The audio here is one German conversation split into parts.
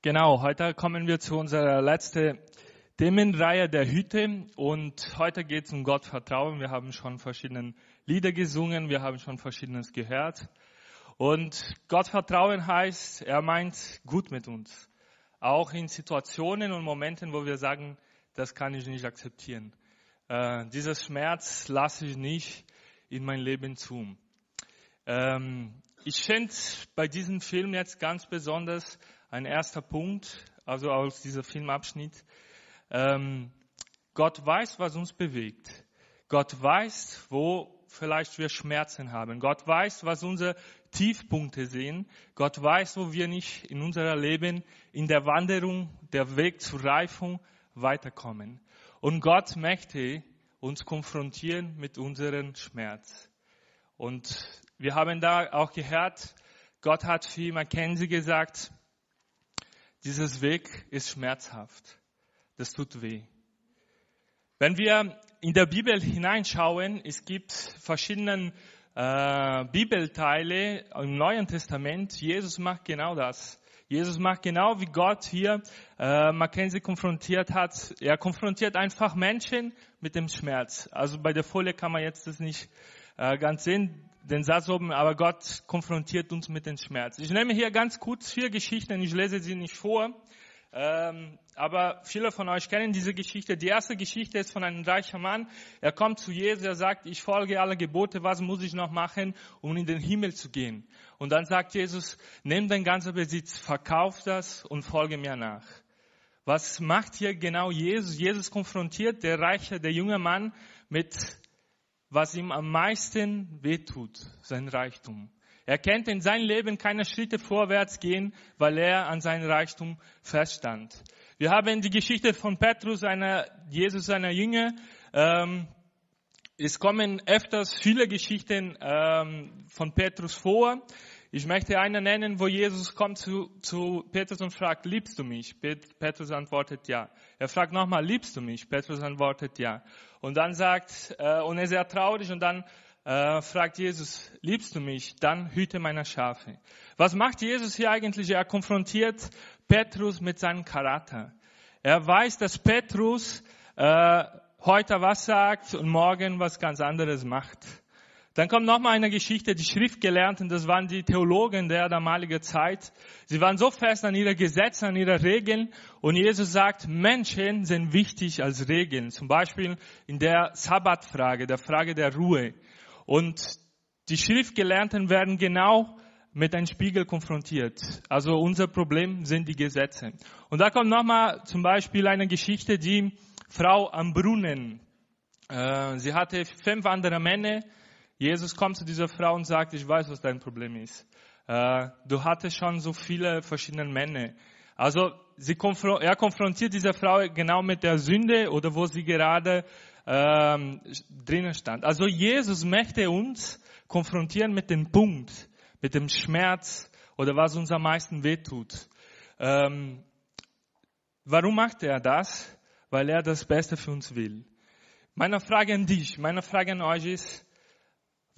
Genau, heute kommen wir zu unserer letzten Themenreihe der Hütte und heute geht es um Gottvertrauen. Wir haben schon verschiedene Lieder gesungen, wir haben schon verschiedenes gehört. Und Gottvertrauen heißt, er meint gut mit uns. Auch in Situationen und Momenten, wo wir sagen, das kann ich nicht akzeptieren. Äh, dieser Schmerz lasse ich nicht in mein Leben zu. Ähm, ich finde bei diesem Film jetzt ganz besonders ein erster Punkt, also aus diesem Filmabschnitt. Ähm, Gott weiß, was uns bewegt. Gott weiß, wo vielleicht wir Schmerzen haben. Gott weiß, was unsere Tiefpunkte sind. Gott weiß, wo wir nicht in unserem Leben, in der Wanderung, der Weg zur Reifung weiterkommen. Und Gott möchte uns konfrontieren mit unserem Schmerz. Und wir haben da auch gehört, Gott hat für Mackenzie gesagt, dieses Weg ist schmerzhaft. Das tut weh. Wenn wir in der Bibel hineinschauen, es gibt verschiedene äh, Bibelteile im Neuen Testament. Jesus macht genau das. Jesus macht genau wie Gott hier äh, Mackenzie konfrontiert hat. Er konfrontiert einfach Menschen mit dem Schmerz. Also bei der Folie kann man jetzt das nicht äh, ganz sehen den Satz oben, aber Gott konfrontiert uns mit dem Schmerz. Ich nehme hier ganz kurz vier Geschichten, ich lese sie nicht vor, ähm, aber viele von euch kennen diese Geschichte. Die erste Geschichte ist von einem reichen Mann. Er kommt zu Jesus, er sagt, ich folge alle Gebote, was muss ich noch machen, um in den Himmel zu gehen? Und dann sagt Jesus, nimm dein ganzer Besitz, verkauf das und folge mir nach. Was macht hier genau Jesus? Jesus konfrontiert der reiche, der junge Mann mit was ihm am meisten wehtut, sein Reichtum. Er kennt in seinem Leben keine Schritte vorwärts gehen, weil er an seinem Reichtum feststand. Wir haben die Geschichte von Petrus, einer, Jesus, einer Jünger. Ähm, es kommen öfters viele Geschichten ähm, von Petrus vor. Ich möchte eine nennen, wo Jesus kommt zu, zu Petrus und fragt, liebst du mich? Petrus antwortet ja. Er fragt nochmal, liebst du mich? Petrus antwortet ja. Und dann sagt, äh, und er ist sehr traurig und dann äh, fragt Jesus, liebst du mich? Dann hüte meine Schafe. Was macht Jesus hier eigentlich? Er konfrontiert Petrus mit seinem Charakter. Er weiß, dass Petrus äh, heute was sagt und morgen was ganz anderes macht. Dann kommt nochmal eine Geschichte, die Schriftgelernten, das waren die Theologen der damaligen Zeit. Sie waren so fest an ihre Gesetze, an ihre Regeln. Und Jesus sagt, Menschen sind wichtig als Regeln. Zum Beispiel in der Sabbatfrage, der Frage der Ruhe. Und die Schriftgelernten werden genau mit einem Spiegel konfrontiert. Also unser Problem sind die Gesetze. Und da kommt nochmal zum Beispiel eine Geschichte, die Frau am Brunnen. Äh, sie hatte fünf andere Männer Jesus kommt zu dieser Frau und sagt, ich weiß, was dein Problem ist. Äh, du hattest schon so viele verschiedene Männer. Also konfron er konfrontiert diese Frau genau mit der Sünde oder wo sie gerade ähm, drinnen stand. Also Jesus möchte uns konfrontieren mit dem Punkt, mit dem Schmerz oder was uns am meisten wehtut. Ähm, warum macht er das? Weil er das Beste für uns will. Meine Frage an dich, meine Frage an euch ist,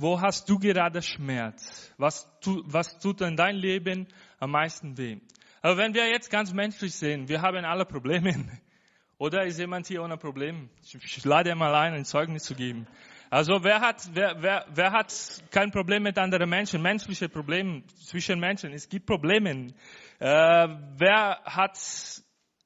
wo hast du gerade Schmerz? Was, tu, was tut in dein Leben am meisten weh? Aber wenn wir jetzt ganz menschlich sehen, wir haben alle Probleme. Oder ist jemand hier ohne Problem? Ich, lade mal ein, ein Zeugnis zu geben. Also wer hat, wer, wer, wer hat kein Problem mit anderen Menschen? Menschliche Probleme zwischen Menschen. Es gibt Probleme. Äh, wer hat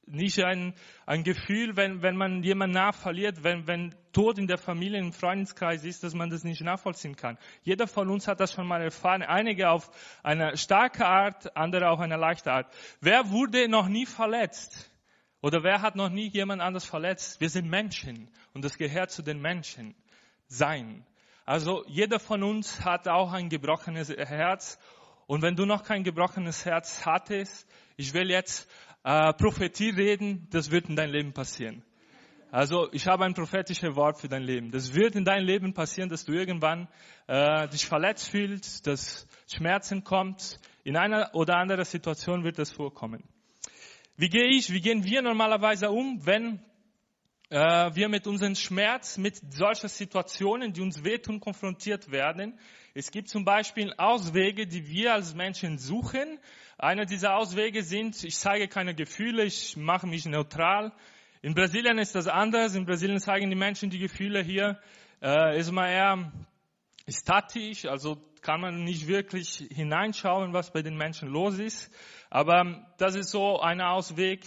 nicht ein, ein Gefühl, wenn, wenn man jemanden nachverliert, wenn, wenn Tod in der Familie, im Freundeskreis ist, dass man das nicht nachvollziehen kann. Jeder von uns hat das schon mal erfahren. Einige auf eine starke Art, andere auf eine leichte Art. Wer wurde noch nie verletzt? Oder wer hat noch nie jemand anders verletzt? Wir sind Menschen und das gehört zu den Menschen. Sein. Also jeder von uns hat auch ein gebrochenes Herz. Und wenn du noch kein gebrochenes Herz hattest, ich will jetzt äh, Prophetie reden, das wird in deinem Leben passieren. Also ich habe ein prophetisches Wort für dein Leben. Das wird in deinem Leben passieren, dass du irgendwann äh, dich verletzt fühlst, dass Schmerzen kommt. In einer oder anderen Situation wird das vorkommen. Wie gehe ich, wie gehen wir normalerweise um, wenn äh, wir mit unserem Schmerz, mit solchen Situationen, die uns wehtun, konfrontiert werden. Es gibt zum Beispiel Auswege, die wir als Menschen suchen. Einer dieser Auswege sind, ich zeige keine Gefühle, ich mache mich neutral. In Brasilien ist das anders. In Brasilien zeigen die Menschen die Gefühle hier. Äh, ist man eher statisch, also kann man nicht wirklich hineinschauen, was bei den Menschen los ist. Aber das ist so ein Ausweg.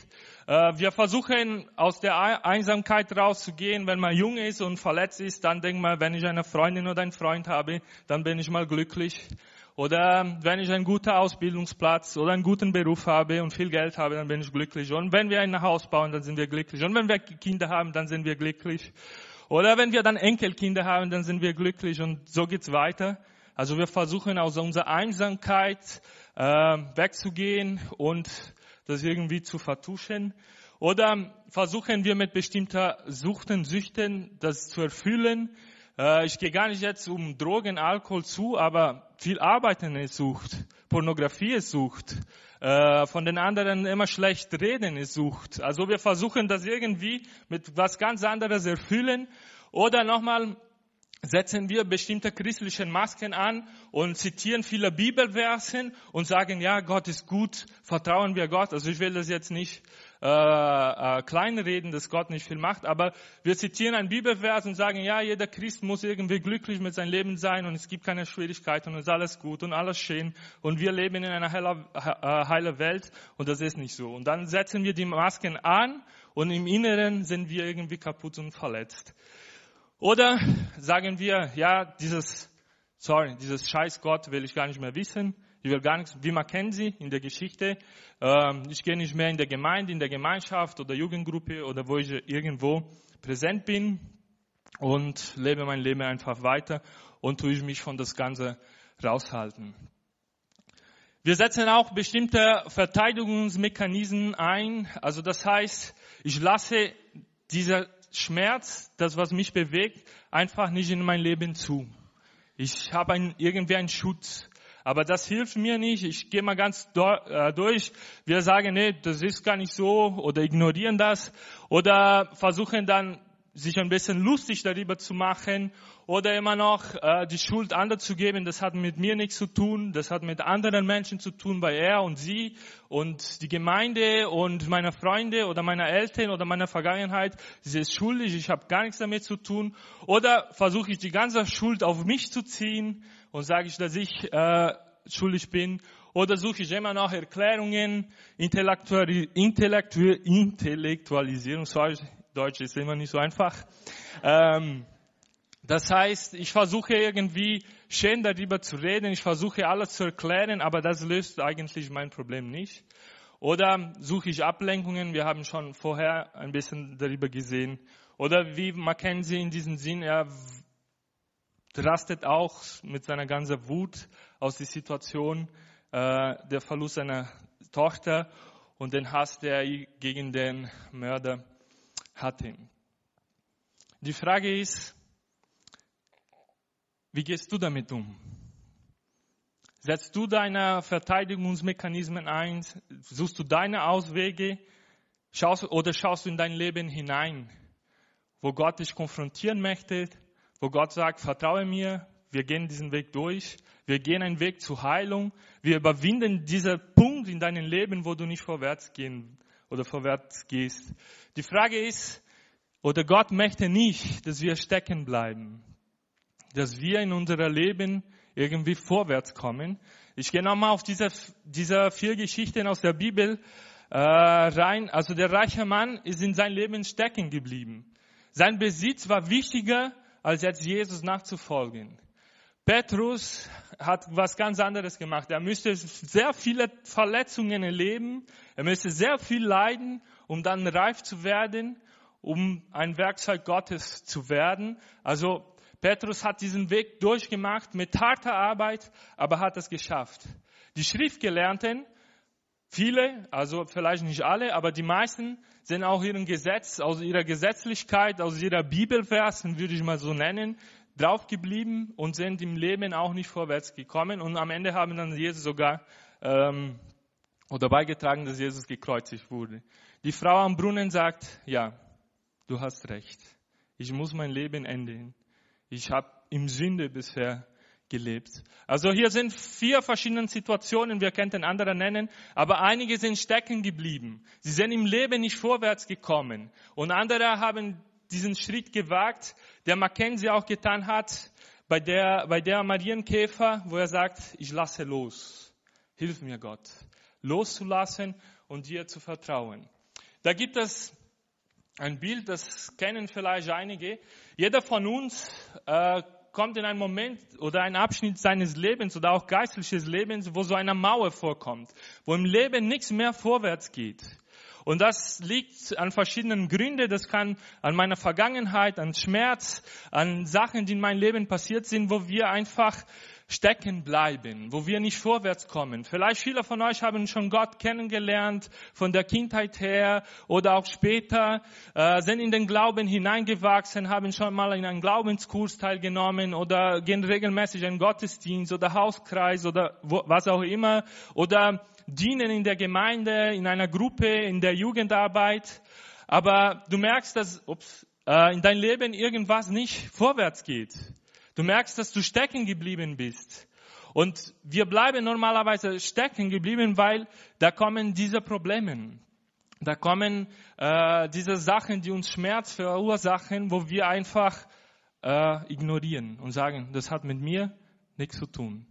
Äh, wir versuchen aus der Einsamkeit rauszugehen. Wenn man jung ist und verletzt ist, dann denkt man, wenn ich eine Freundin oder einen Freund habe, dann bin ich mal glücklich. Oder wenn ich einen guten Ausbildungsplatz oder einen guten Beruf habe und viel Geld habe, dann bin ich glücklich. Und wenn wir ein Haus bauen, dann sind wir glücklich. Und wenn wir Kinder haben, dann sind wir glücklich. Oder wenn wir dann Enkelkinder haben, dann sind wir glücklich. Und so geht's weiter. Also wir versuchen aus unserer Einsamkeit äh, wegzugehen und das irgendwie zu vertuschen. Oder versuchen wir mit bestimmter Suchten, Süchten das zu erfüllen. Äh, ich gehe gar nicht jetzt um Drogen, Alkohol zu, aber viel Arbeiten ist Sucht, Pornografie ist Sucht, äh, von den anderen immer schlecht reden ist Sucht. Also wir versuchen das irgendwie mit was ganz anderes erfüllen. Oder nochmal setzen wir bestimmte christliche Masken an und zitieren viele Bibelversen und sagen, ja, Gott ist gut, vertrauen wir Gott. Also ich will das jetzt nicht äh, äh, kleinreden, dass Gott nicht viel macht, aber wir zitieren einen Bibelvers und sagen, ja, jeder Christ muss irgendwie glücklich mit seinem Leben sein und es gibt keine Schwierigkeiten und es ist alles gut und alles schön und wir leben in einer heilen äh, Welt und das ist nicht so. Und dann setzen wir die Masken an und im Inneren sind wir irgendwie kaputt und verletzt. Oder sagen wir, ja, dieses, sorry, dieses Scheiß Gott will ich gar nicht mehr wissen. Ich will gar nichts, wie man kennt sie in der Geschichte. Ähm, ich gehe nicht mehr in der Gemeinde, in der Gemeinschaft oder Jugendgruppe oder wo ich irgendwo präsent bin und lebe mein Leben einfach weiter und tue ich mich von das Ganze raushalten. Wir setzen auch bestimmte Verteidigungsmechanismen ein. Also das heißt, ich lasse dieser Schmerz, das was mich bewegt, einfach nicht in mein Leben zu. Ich habe ein, irgendwie einen Schutz. Aber das hilft mir nicht. Ich gehe mal ganz äh, durch. Wir sagen, nee, das ist gar nicht so oder ignorieren das oder versuchen dann sich ein bisschen lustig darüber zu machen oder immer noch äh, die Schuld anderen zu geben, das hat mit mir nichts zu tun, das hat mit anderen Menschen zu tun, bei er und sie und die Gemeinde und meine Freunde oder meine Eltern oder meine Vergangenheit, sie ist schuldig, ich habe gar nichts damit zu tun. Oder versuche ich die ganze Schuld auf mich zu ziehen und sage ich, dass ich äh, schuldig bin. Oder suche ich immer noch Erklärungen, Intellektualisierung, Intellektualisierung, sorry, Deutsch ist immer nicht so einfach. Ähm, das heißt, ich versuche irgendwie schön darüber zu reden, ich versuche alles zu erklären, aber das löst eigentlich mein Problem nicht. Oder suche ich Ablenkungen, wir haben schon vorher ein bisschen darüber gesehen. Oder wie Mackenzie in diesem Sinn, er rastet auch mit seiner ganzen Wut aus der Situation, äh, der Verlust seiner Tochter und den Hass, der er gegen den Mörder hatte. Die Frage ist, wie gehst du damit um? Setzt du deine Verteidigungsmechanismen ein? Suchst du deine Auswege? Schaust, oder schaust du in dein Leben hinein, wo Gott dich konfrontieren möchte, wo Gott sagt, vertraue mir, wir gehen diesen Weg durch, wir gehen einen Weg zur Heilung, wir überwinden diesen Punkt in deinem Leben, wo du nicht vorwärts gehen oder vorwärts gehst. Die Frage ist, oder Gott möchte nicht, dass wir stecken bleiben, dass wir in unser Leben irgendwie vorwärts kommen. Ich gehe nochmal auf diese, diese vier Geschichten aus der Bibel äh, rein. Also der reiche Mann ist in sein Leben stecken geblieben. Sein Besitz war wichtiger, als jetzt Jesus nachzufolgen. Petrus hat was ganz anderes gemacht. Er müsste sehr viele Verletzungen erleben. Er müsste sehr viel leiden, um dann reif zu werden, um ein Werkzeug Gottes zu werden. Also Petrus hat diesen Weg durchgemacht mit harter Arbeit, aber hat es geschafft. Die Schriftgelernten, viele, also vielleicht nicht alle, aber die meisten sind auch ihrem Gesetz, aus ihrer Gesetzlichkeit, aus ihrer Bibelversen, würde ich mal so nennen, draufgeblieben und sind im Leben auch nicht vorwärts gekommen. Und am Ende haben dann Jesus sogar ähm, oder beigetragen, dass Jesus gekreuzigt wurde. Die Frau am Brunnen sagt, ja, du hast recht. Ich muss mein Leben ändern. Ich habe im Sünde bisher gelebt. Also hier sind vier verschiedene Situationen, wir könnten andere nennen, aber einige sind stecken geblieben. Sie sind im Leben nicht vorwärts gekommen und andere haben diesen Schritt gewagt, der Mackenzie auch getan hat bei der, bei der Marienkäfer, wo er sagt, ich lasse los. Hilf mir Gott. Loszulassen und dir zu vertrauen. Da gibt es ein Bild, das kennen vielleicht einige. Jeder von uns äh, kommt in einen Moment oder einen Abschnitt seines Lebens oder auch geistliches Lebens, wo so eine Mauer vorkommt, wo im Leben nichts mehr vorwärts geht. Und das liegt an verschiedenen Gründen. Das kann an meiner Vergangenheit, an Schmerz, an Sachen, die in meinem Leben passiert sind, wo wir einfach stecken bleiben, wo wir nicht vorwärts kommen. Vielleicht viele von euch haben schon Gott kennengelernt von der Kindheit her oder auch später, äh, sind in den Glauben hineingewachsen, haben schon mal in einem Glaubenskurs teilgenommen oder gehen regelmäßig in Gottesdienst oder Hauskreis oder wo, was auch immer oder dienen in der Gemeinde, in einer Gruppe, in der Jugendarbeit. Aber du merkst, dass ups, äh, in deinem Leben irgendwas nicht vorwärts geht. Du merkst, dass du stecken geblieben bist. Und wir bleiben normalerweise stecken geblieben, weil da kommen diese Probleme. Da kommen äh, diese Sachen, die uns Schmerz verursachen, wo wir einfach äh, ignorieren und sagen, das hat mit mir nichts zu tun.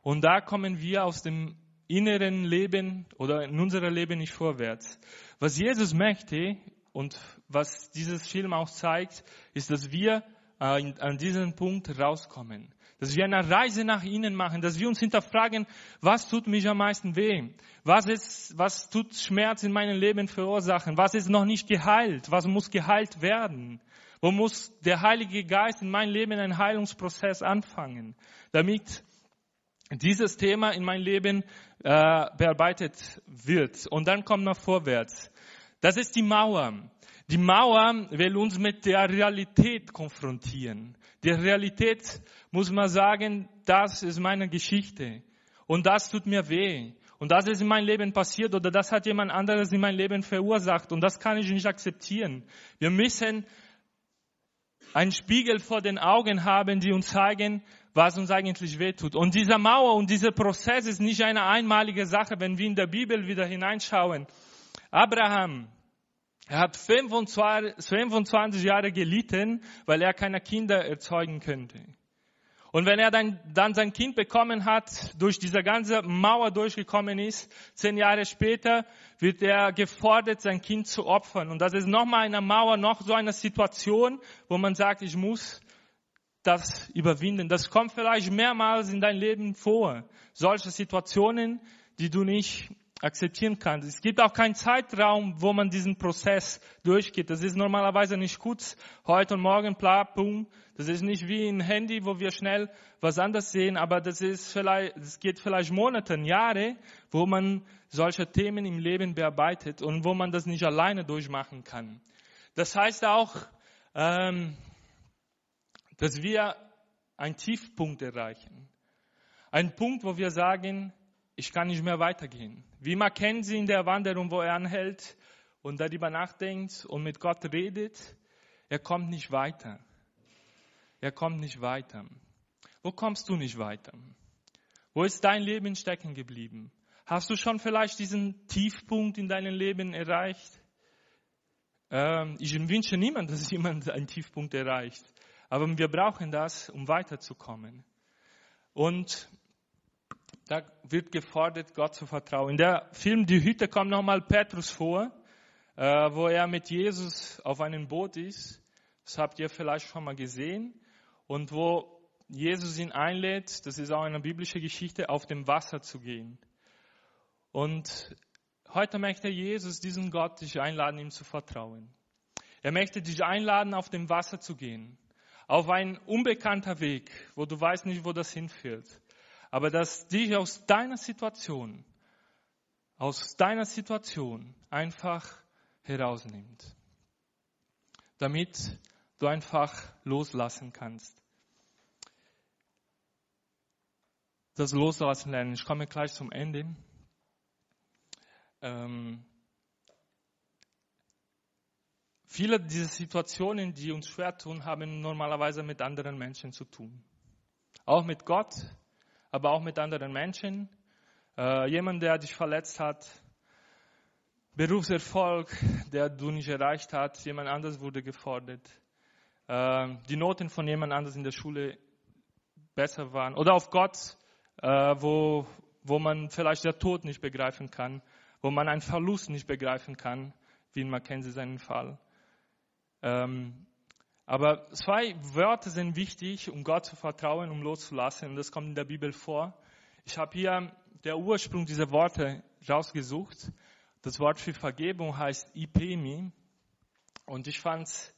Und da kommen wir aus dem inneren Leben oder in unserem Leben nicht vorwärts. Was Jesus möchte und was dieses Film auch zeigt, ist, dass wir äh, an diesem Punkt rauskommen. Dass wir eine Reise nach innen machen, dass wir uns hinterfragen, was tut mich am meisten weh? Was ist, was tut Schmerz in meinem Leben verursachen? Was ist noch nicht geheilt? Was muss geheilt werden? Wo muss der Heilige Geist in meinem Leben einen Heilungsprozess anfangen? Damit dieses Thema in meinem Leben äh, bearbeitet wird. Und dann kommt man vorwärts. Das ist die Mauer. Die Mauer will uns mit der Realität konfrontieren. Die Realität, muss man sagen, das ist meine Geschichte. Und das tut mir weh. Und das ist in meinem Leben passiert oder das hat jemand anderes in meinem Leben verursacht. Und das kann ich nicht akzeptieren. Wir müssen einen Spiegel vor den Augen haben, die uns zeigen, was uns eigentlich wehtut. Und diese Mauer und dieser Prozess ist nicht eine einmalige Sache, wenn wir in der Bibel wieder hineinschauen. Abraham, er hat 25 Jahre gelitten, weil er keine Kinder erzeugen könnte. Und wenn er dann, dann sein Kind bekommen hat, durch diese ganze Mauer durchgekommen ist, zehn Jahre später wird er gefordert, sein Kind zu opfern. Und das ist nochmal eine Mauer, noch so eine Situation, wo man sagt, ich muss das überwinden. Das kommt vielleicht mehrmals in dein Leben vor. Solche Situationen, die du nicht akzeptieren kann. Es gibt auch keinen Zeitraum, wo man diesen Prozess durchgeht. Das ist normalerweise nicht kurz, heute und morgen, bla, boom. Das ist nicht wie ein Handy, wo wir schnell was anderes sehen, aber das ist vielleicht, es geht vielleicht Monate, Jahre, wo man solche Themen im Leben bearbeitet und wo man das nicht alleine durchmachen kann. Das heißt auch, ähm, dass wir einen Tiefpunkt erreichen. Ein Punkt, wo wir sagen, ich kann nicht mehr weitergehen. Wie Mackenzie in der Wanderung, wo er anhält und darüber nachdenkt und mit Gott redet, er kommt nicht weiter. Er kommt nicht weiter. Wo kommst du nicht weiter? Wo ist dein Leben stecken geblieben? Hast du schon vielleicht diesen Tiefpunkt in deinem Leben erreicht? Ähm, ich wünsche niemand, dass jemand einen Tiefpunkt erreicht. Aber wir brauchen das, um weiterzukommen. Und da wird gefordert, Gott zu vertrauen. In der Film Die Hütte kommt nochmal Petrus vor, äh, wo er mit Jesus auf einem Boot ist. Das habt ihr vielleicht schon mal gesehen. Und wo Jesus ihn einlädt, das ist auch eine biblische Geschichte, auf dem Wasser zu gehen. Und heute möchte Jesus diesen Gott dich einladen, ihm zu vertrauen. Er möchte dich einladen, auf dem Wasser zu gehen. Auf ein unbekannter Weg, wo du weißt nicht, wo das hinführt aber dass dich aus deiner Situation, aus deiner Situation einfach herausnimmt, damit du einfach loslassen kannst. Das Loslassen lernen. Ich komme gleich zum Ende. Ähm, viele dieser Situationen, die uns schwer tun, haben normalerweise mit anderen Menschen zu tun. Auch mit Gott, aber auch mit anderen Menschen. Äh, jemand, der dich verletzt hat, Berufserfolg, der du nicht erreicht hast, jemand anders wurde gefordert. Äh, die Noten von jemand anders in der Schule besser waren. Oder auf Gott, äh, wo, wo man vielleicht der Tod nicht begreifen kann, wo man einen Verlust nicht begreifen kann, wie in Mackenzie seinen Fall. Ähm, aber zwei Wörter sind wichtig, um Gott zu vertrauen, um loszulassen. Und das kommt in der Bibel vor. Ich habe hier der Ursprung dieser Worte rausgesucht. Das Wort für Vergebung heißt Ipemi. Und ich fand es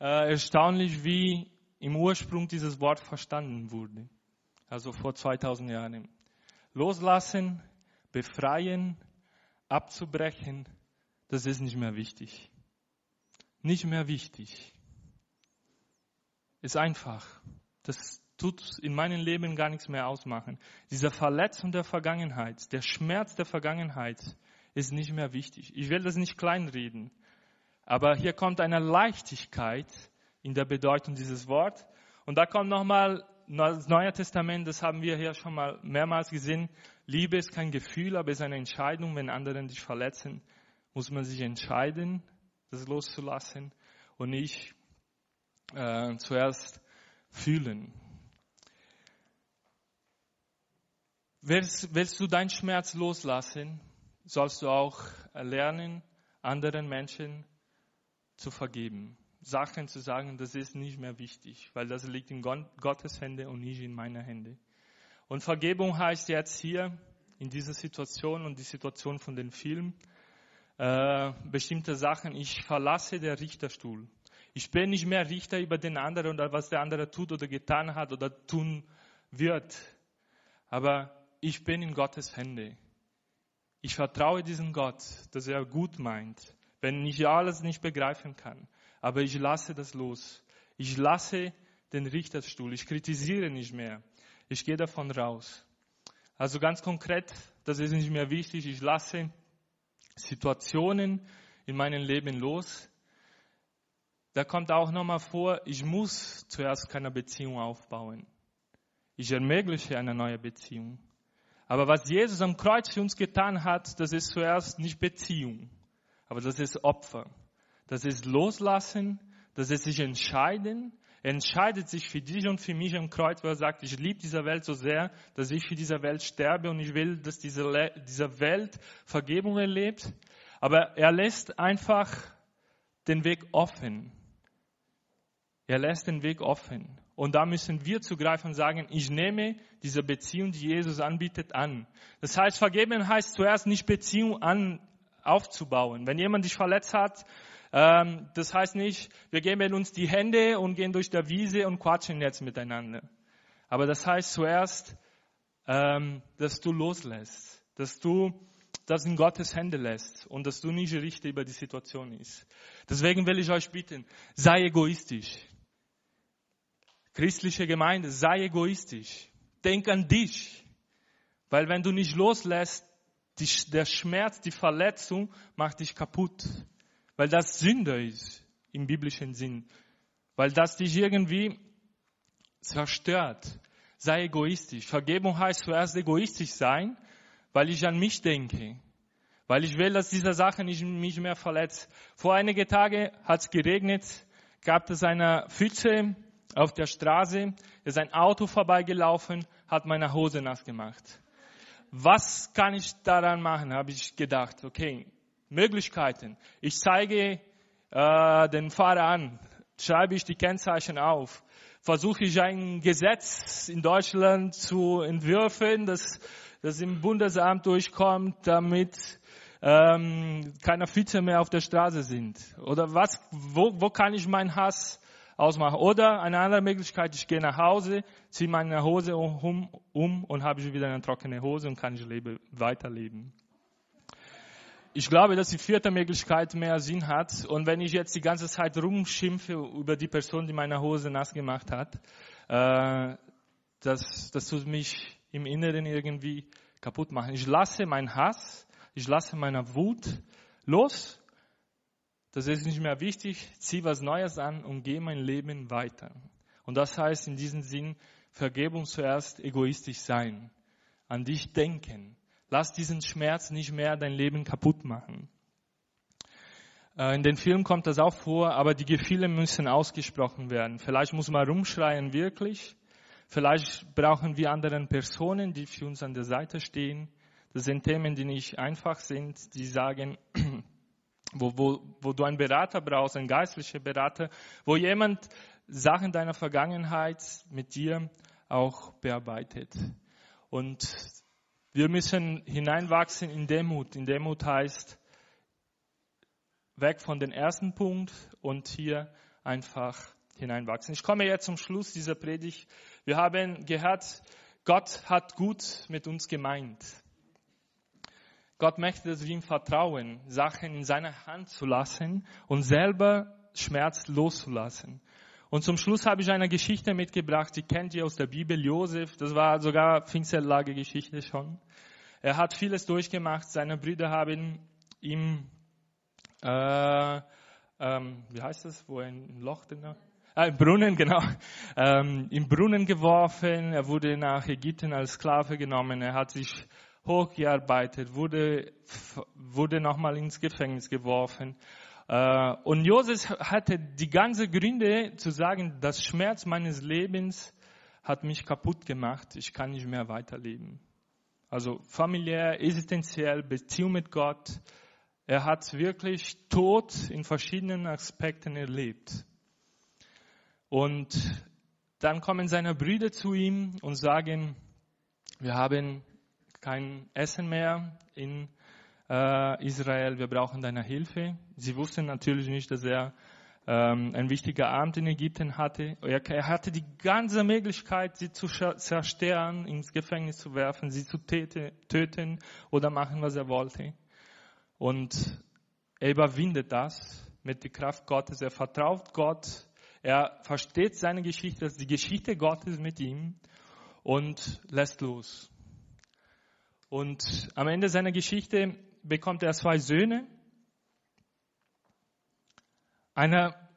äh, erstaunlich, wie im Ursprung dieses Wort verstanden wurde. Also vor 2000 Jahren. Loslassen, befreien, abzubrechen, das ist nicht mehr wichtig. Nicht mehr wichtig. Ist einfach. Das tut in meinem Leben gar nichts mehr ausmachen. Diese Verletzung der Vergangenheit, der Schmerz der Vergangenheit ist nicht mehr wichtig. Ich will das nicht kleinreden. Aber hier kommt eine Leichtigkeit in der Bedeutung dieses Wort. Und da kommt nochmal das Neue Testament, das haben wir hier schon mal mehrmals gesehen. Liebe ist kein Gefühl, aber ist eine Entscheidung. Wenn andere dich verletzen, muss man sich entscheiden, das loszulassen und nicht äh, zuerst fühlen. Willst, willst du deinen Schmerz loslassen, sollst du auch lernen, anderen Menschen zu vergeben. Sachen zu sagen, das ist nicht mehr wichtig, weil das liegt in Gottes Hände und nicht in meiner Hände. Und Vergebung heißt jetzt hier in dieser Situation und die Situation von dem Film äh, bestimmte Sachen. Ich verlasse den Richterstuhl. Ich bin nicht mehr Richter über den anderen oder was der andere tut oder getan hat oder tun wird. Aber ich bin in Gottes Hände. Ich vertraue diesem Gott, dass er gut meint, wenn ich alles nicht begreifen kann. Aber ich lasse das los. Ich lasse den Richterstuhl. Ich kritisiere nicht mehr. Ich gehe davon raus. Also ganz konkret, das ist nicht mehr wichtig. Ich lasse Situationen in meinem Leben los. Da kommt auch nochmal vor, ich muss zuerst keine Beziehung aufbauen. Ich ermögliche eine neue Beziehung. Aber was Jesus am Kreuz für uns getan hat, das ist zuerst nicht Beziehung, aber das ist Opfer. Das ist Loslassen, das ist sich entscheiden. Er entscheidet sich für dich und für mich am Kreuz, weil er sagt, ich liebe diese Welt so sehr, dass ich für diese Welt sterbe und ich will, dass diese, diese Welt Vergebung erlebt. Aber er lässt einfach den Weg offen. Er lässt den Weg offen. Und da müssen wir zugreifen und sagen, ich nehme diese Beziehung, die Jesus anbietet, an. Das heißt, vergeben heißt zuerst nicht Beziehung an, aufzubauen. Wenn jemand dich verletzt hat, ähm, das heißt nicht, wir geben uns die Hände und gehen durch der Wiese und quatschen jetzt miteinander. Aber das heißt zuerst, ähm, dass du loslässt, dass du das in Gottes Hände lässt und dass du nicht Richter über die Situation ist. Deswegen will ich euch bitten, sei egoistisch. Christliche Gemeinde, sei egoistisch. Denk an dich. Weil wenn du nicht loslässt, die, der Schmerz, die Verletzung macht dich kaputt weil das Sünde ist im biblischen Sinn, weil das dich irgendwie zerstört. Sei egoistisch. Vergebung heißt zuerst egoistisch sein, weil ich an mich denke, weil ich will, dass diese Sache nicht mich mehr verletzt. Vor einige Tage hat es geregnet, gab es eine Pfütze auf der Straße, ist ein Auto vorbeigelaufen, hat meine Hose nass gemacht. Was kann ich daran machen, habe ich gedacht. Okay, Möglichkeiten. Ich zeige äh, den Fahrer an, schreibe ich die Kennzeichen auf, versuche ich ein Gesetz in Deutschland zu entwürfen, das, das im Bundesamt durchkommt, damit ähm, keine Vize mehr auf der Straße sind. Oder was, wo, wo kann ich meinen Hass ausmachen? Oder eine andere Möglichkeit, ich gehe nach Hause, ziehe meine Hose um, um und habe ich wieder eine trockene Hose und kann ich lebe, weiterleben ich glaube, dass die vierte Möglichkeit mehr Sinn hat. Und wenn ich jetzt die ganze Zeit rumschimpfe über die Person, die meine Hose nass gemacht hat, äh, das, das tut mich im Inneren irgendwie kaputt machen. Ich lasse meinen Hass, ich lasse meine Wut los. Das ist nicht mehr wichtig, zieh was Neues an und geh mein Leben weiter. Und das heißt in diesem Sinn, Vergebung zuerst egoistisch sein, an dich denken. Lass diesen Schmerz nicht mehr dein Leben kaputt machen. Äh, in den Filmen kommt das auch vor, aber die Gefühle müssen ausgesprochen werden. Vielleicht muss man rumschreien wirklich. Vielleicht brauchen wir andere Personen, die für uns an der Seite stehen. Das sind Themen, die nicht einfach sind, die sagen, wo, wo, wo du einen Berater brauchst, einen geistlichen Berater, wo jemand Sachen deiner Vergangenheit mit dir auch bearbeitet. Und wir müssen hineinwachsen in Demut. In Demut heißt, weg von dem ersten Punkt und hier einfach hineinwachsen. Ich komme jetzt zum Schluss dieser Predigt. Wir haben gehört, Gott hat gut mit uns gemeint. Gott möchte, dass wir ihm vertrauen, Sachen in seiner Hand zu lassen und selber Schmerz loszulassen. Und zum Schluss habe ich eine Geschichte mitgebracht, die kennt ihr aus der Bibel, Josef, das war sogar Pfingstlage-Geschichte schon. Er hat vieles durchgemacht, seine Brüder haben ihm, äh, ähm, wie heißt das, wo ein Loch drin Ah, im Brunnen, genau. Ähm, Im Brunnen geworfen, er wurde nach Ägypten als Sklave genommen, er hat sich hochgearbeitet, wurde, wurde nochmal ins Gefängnis geworfen. Äh, und Josef hatte die ganze Gründe zu sagen, das Schmerz meines Lebens hat mich kaputt gemacht, ich kann nicht mehr weiterleben. Also familiär, existenziell, Beziehung mit Gott. Er hat wirklich Tod in verschiedenen Aspekten erlebt. Und dann kommen seine Brüder zu ihm und sagen, wir haben kein Essen mehr in äh, Israel, wir brauchen deine Hilfe. Sie wussten natürlich nicht, dass er ähm, ein wichtiger Amt in Ägypten hatte. Er, er hatte die ganze Möglichkeit, sie zu zerstören, ins Gefängnis zu werfen, sie zu töten oder machen, was er wollte. Und er überwindet das mit der Kraft Gottes. Er vertraut Gott. Er versteht seine Geschichte, die Geschichte Gottes mit ihm und lässt los. Und am Ende seiner Geschichte bekommt er zwei Söhne. Einer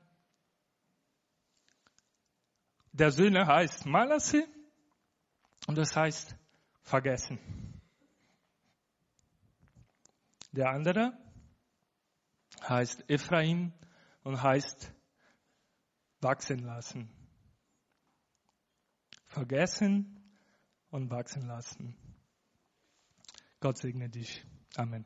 der Söhne heißt Malasse und das heißt vergessen. Der andere heißt Ephraim und heißt wachsen lassen. Vergessen und wachsen lassen. Gott segne dich. Amen.